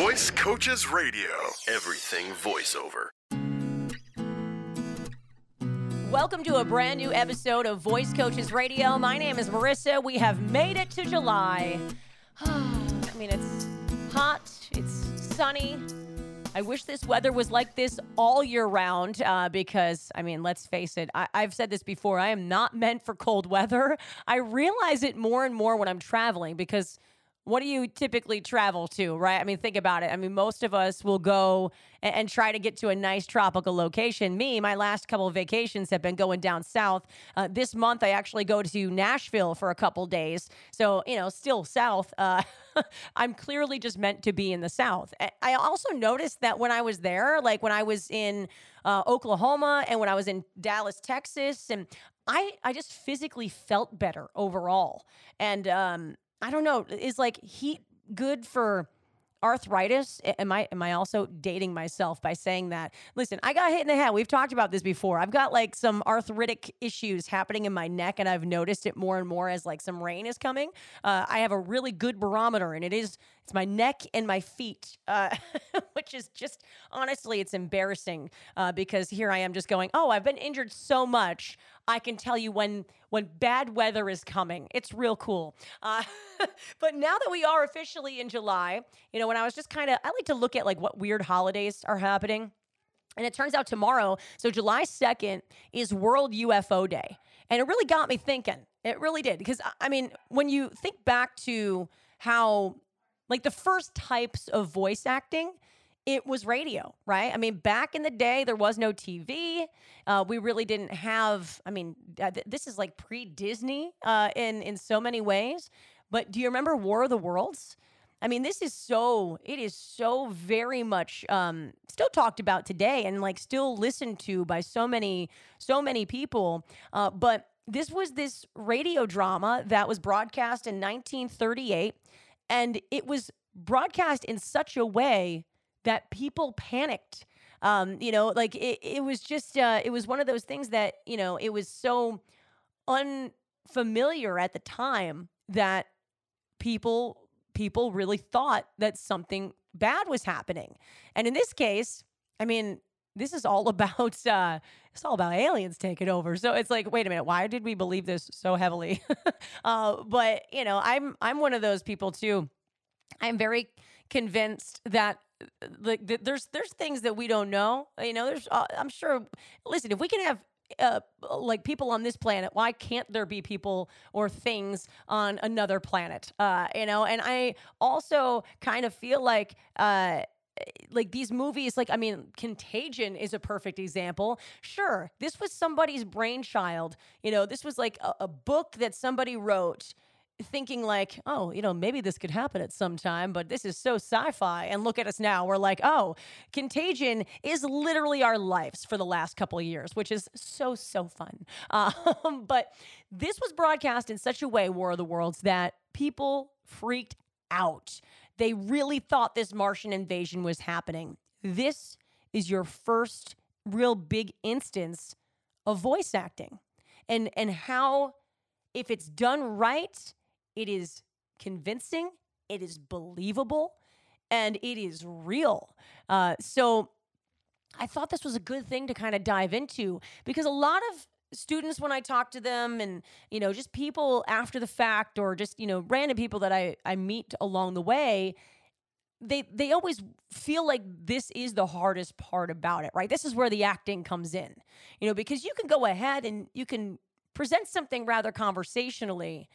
Voice Coaches Radio. Everything voiceover. Welcome to a brand new episode of Voice Coaches Radio. My name is Marissa. We have made it to July. I mean, it's hot, it's sunny. I wish this weather was like this all year round uh, because, I mean, let's face it, I- I've said this before. I am not meant for cold weather. I realize it more and more when I'm traveling because what do you typically travel to, right? I mean, think about it. I mean, most of us will go and, and try to get to a nice tropical location. Me, my last couple of vacations have been going down south. Uh, this month, I actually go to Nashville for a couple days. So, you know, still south. Uh, I'm clearly just meant to be in the south. I also noticed that when I was there, like when I was in uh, Oklahoma and when I was in Dallas, Texas, and I, I just physically felt better overall. And, um, I don't know. Is like heat good for arthritis? Am I am I also dating myself by saying that? Listen, I got hit in the head. We've talked about this before. I've got like some arthritic issues happening in my neck, and I've noticed it more and more as like some rain is coming. Uh, I have a really good barometer, and it is it's my neck and my feet, uh, which is just honestly, it's embarrassing uh, because here I am just going, oh, I've been injured so much. I can tell you when when bad weather is coming. It's real cool. Uh, but now that we are officially in July, you know, when I was just kind of, I like to look at like what weird holidays are happening. And it turns out tomorrow, so July 2nd, is World UFO Day. And it really got me thinking. It really did. Because, I- I mean, when you think back to how, like, the first types of voice acting, it was radio, right? I mean, back in the day, there was no TV. Uh, we really didn't have. I mean, uh, th- this is like pre-Disney uh, in in so many ways. But do you remember War of the Worlds? I mean, this is so. It is so very much um, still talked about today, and like still listened to by so many so many people. Uh, but this was this radio drama that was broadcast in 1938, and it was broadcast in such a way that people panicked. Um, you know, like it, it was just, uh, it was one of those things that, you know, it was so unfamiliar at the time that people people really thought that something bad was happening. And in this case, I mean, this is all about uh it's all about aliens taking over. So it's like, wait a minute, why did we believe this so heavily? uh, but you know, I'm I'm one of those people too. I'm very convinced that like th- there's there's things that we don't know. You know, there's uh, I'm sure. Listen, if we can have uh, like people on this planet, why can't there be people or things on another planet? Uh, you know, and I also kind of feel like. Uh, like these movies like i mean contagion is a perfect example sure this was somebody's brainchild you know this was like a, a book that somebody wrote thinking like, oh, you know, maybe this could happen at some time, but this is so sci-fi. And look at us now. We're like, oh, Contagion is literally our lives for the last couple years, which is so so fun. Um, but this was broadcast in such a way, War of the Worlds, that people freaked out. They really thought this Martian invasion was happening. This is your first real big instance of voice acting, and and how if it's done right, it is convincing, it is believable, and it is real. Uh, so I thought this was a good thing to kind of dive into because a lot of students when I talk to them and you know just people after the fact or just you know random people that I I meet along the way they they always feel like this is the hardest part about it, right? This is where the acting comes in. You know, because you can go ahead and you can present something rather conversationally,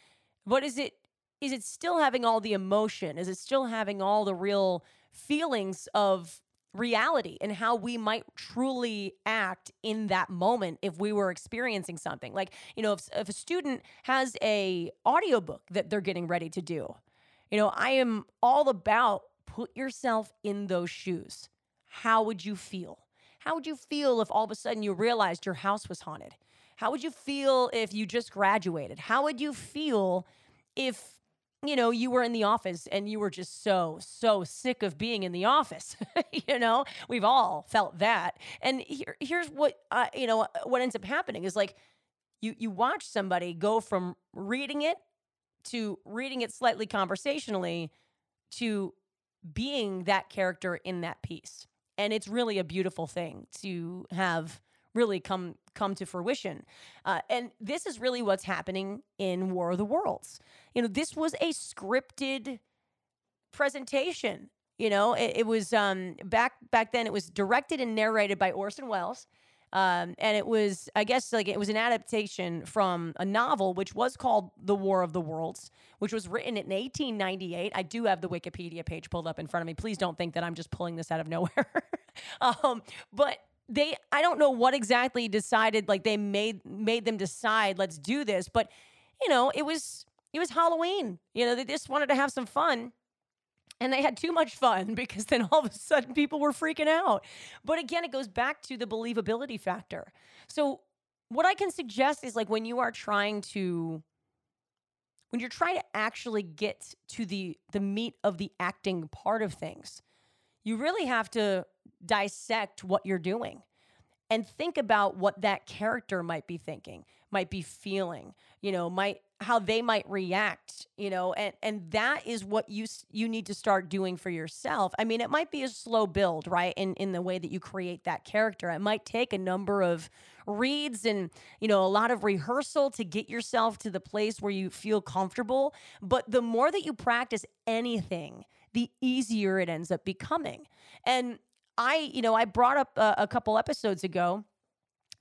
but is it is it still having all the emotion? Is it still having all the real feelings of reality and how we might truly act in that moment if we were experiencing something. Like you know if, if a student has a audiobook that they're getting ready to do you know i am all about put yourself in those shoes. How would you feel? How would you feel if all of a sudden you realized your house was haunted? How would you feel if you just graduated? How would you feel if you know, you were in the office and you were just so, so sick of being in the office. you know, we've all felt that. And here, here's what, uh, you know, what ends up happening is like you, you watch somebody go from reading it to reading it slightly conversationally to being that character in that piece. And it's really a beautiful thing to have really come come to fruition. Uh, and this is really what's happening in War of the Worlds. You know, this was a scripted presentation. You know, it, it was um, back back then. It was directed and narrated by Orson Welles. Um, and it was, I guess, like it was an adaptation from a novel which was called The War of the Worlds, which was written in 1898. I do have the Wikipedia page pulled up in front of me. Please don't think that I'm just pulling this out of nowhere. um, but they, I don't know what exactly decided. Like they made made them decide, let's do this. But you know, it was it was Halloween. You know, they just wanted to have some fun and they had too much fun because then all of a sudden people were freaking out. But again, it goes back to the believability factor. So, what I can suggest is like when you are trying to when you're trying to actually get to the the meat of the acting part of things, you really have to dissect what you're doing and think about what that character might be thinking, might be feeling, you know, might how they might react you know and and that is what you you need to start doing for yourself. I mean it might be a slow build right in in the way that you create that character. It might take a number of reads and you know a lot of rehearsal to get yourself to the place where you feel comfortable but the more that you practice anything the easier it ends up becoming. And i you know i brought up a, a couple episodes ago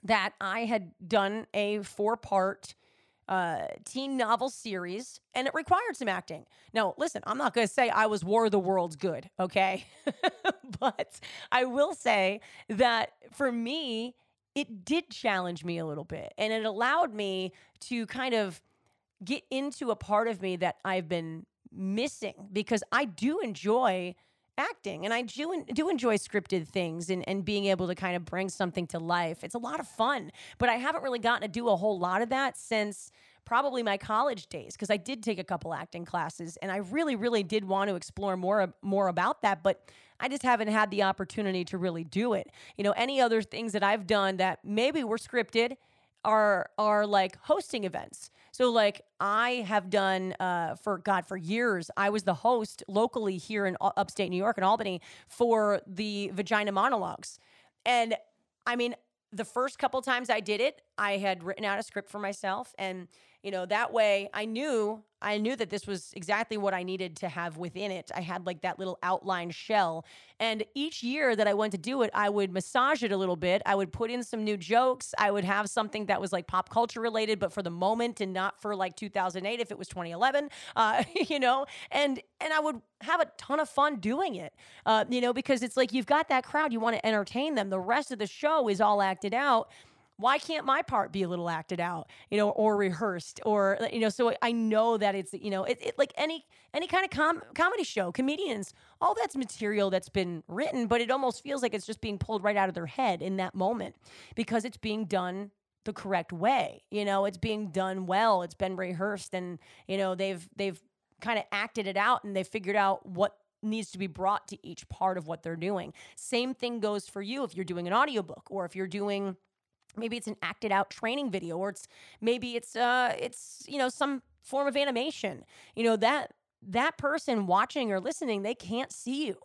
that i had done a four part uh, teen novel series, and it required some acting. Now, listen, I'm not going to say I was War of the Worlds good, okay? but I will say that for me, it did challenge me a little bit, and it allowed me to kind of get into a part of me that I've been missing because I do enjoy acting and I do, do enjoy scripted things and, and being able to kind of bring something to life. It's a lot of fun, but I haven't really gotten to do a whole lot of that since probably my college days because I did take a couple acting classes and I really really did want to explore more more about that but I just haven't had the opportunity to really do it. You know, any other things that I've done that maybe were scripted are are like hosting events. So like I have done uh, for God for years. I was the host locally here in upstate New York in Albany for the Vagina Monologues, and I mean the first couple times I did it, I had written out a script for myself and you know that way i knew i knew that this was exactly what i needed to have within it. I had like that little outline shell. And each year that i went to do it i would massage it a little bit. I would put in some new jokes. I would have something that was like pop culture related but for the moment and not for like 2008 if it was 2011 uh, you know? And and i would have a ton of fun doing it uh, you know because it's like you've got that crowd. You want to entertain them. The rest of the show is all acted out why can't my part be a little acted out you know or rehearsed or uh, you know so i know that it's you know it, it like any any kind of com- comedy show comedians all that's material that's been written but it almost feels like it's just being pulled right out of their head in that moment because it's being done the correct way you know it's being done well it's been rehearsed and you know they've they've kind of acted it out and they figured out what needs to be brought to each part of what they're doing. Same thing goes for you if you're doing an audiobook or if you're doing maybe it's an acted out training video or it's maybe it's uh it's you know some form of animation. You know that that person watching or listening they can't see you.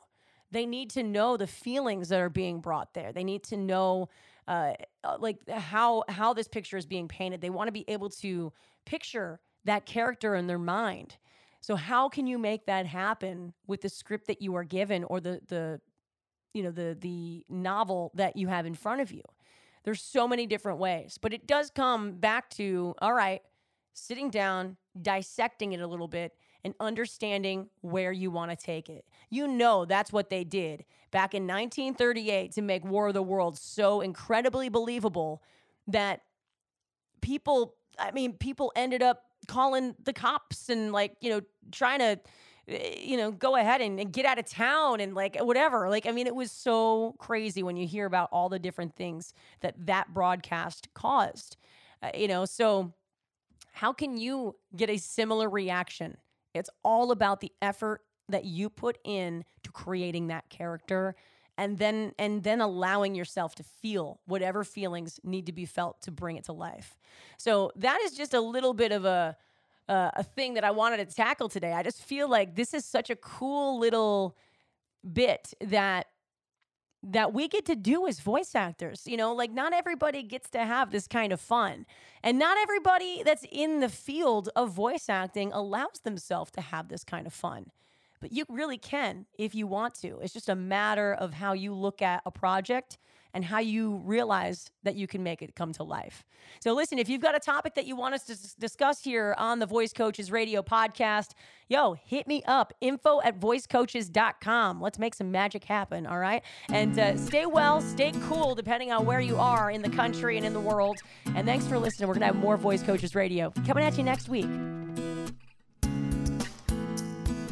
They need to know the feelings that are being brought there. They need to know uh, uh like how how this picture is being painted. They want to be able to picture that character in their mind. So how can you make that happen with the script that you are given or the the you know the the novel that you have in front of you there's so many different ways, but it does come back to all right, sitting down, dissecting it a little bit, and understanding where you want to take it. You know, that's what they did back in 1938 to make War of the Worlds so incredibly believable that people, I mean, people ended up calling the cops and like, you know, trying to you know, go ahead and, and, get out of town and like whatever. Like, I mean, it was so crazy when you hear about all the different things that that broadcast caused, uh, you know. So, how can you get a similar reaction? It's all about the effort that you put in to creating that character and then and then allowing yourself to feel whatever feelings need to be felt to bring it to life. So that is just a little bit of a uh, a thing that I wanted to tackle today. I just feel like this is such a cool little bit that that we get to do as voice actors. You know, like not everybody gets to have this kind of fun. And not everybody that's in the field of voice acting allows themselves to have this kind of fun. But you really can if you want to. It's just a matter of how you look at a project and how you realize that you can make it come to life. So, listen, if you've got a topic that you want us to discuss here on the Voice Coaches Radio podcast, yo, hit me up info at voicecoaches.com. Let's make some magic happen, all right? And uh, stay well, stay cool, depending on where you are in the country and in the world. And thanks for listening. We're going to have more Voice Coaches Radio coming at you next week.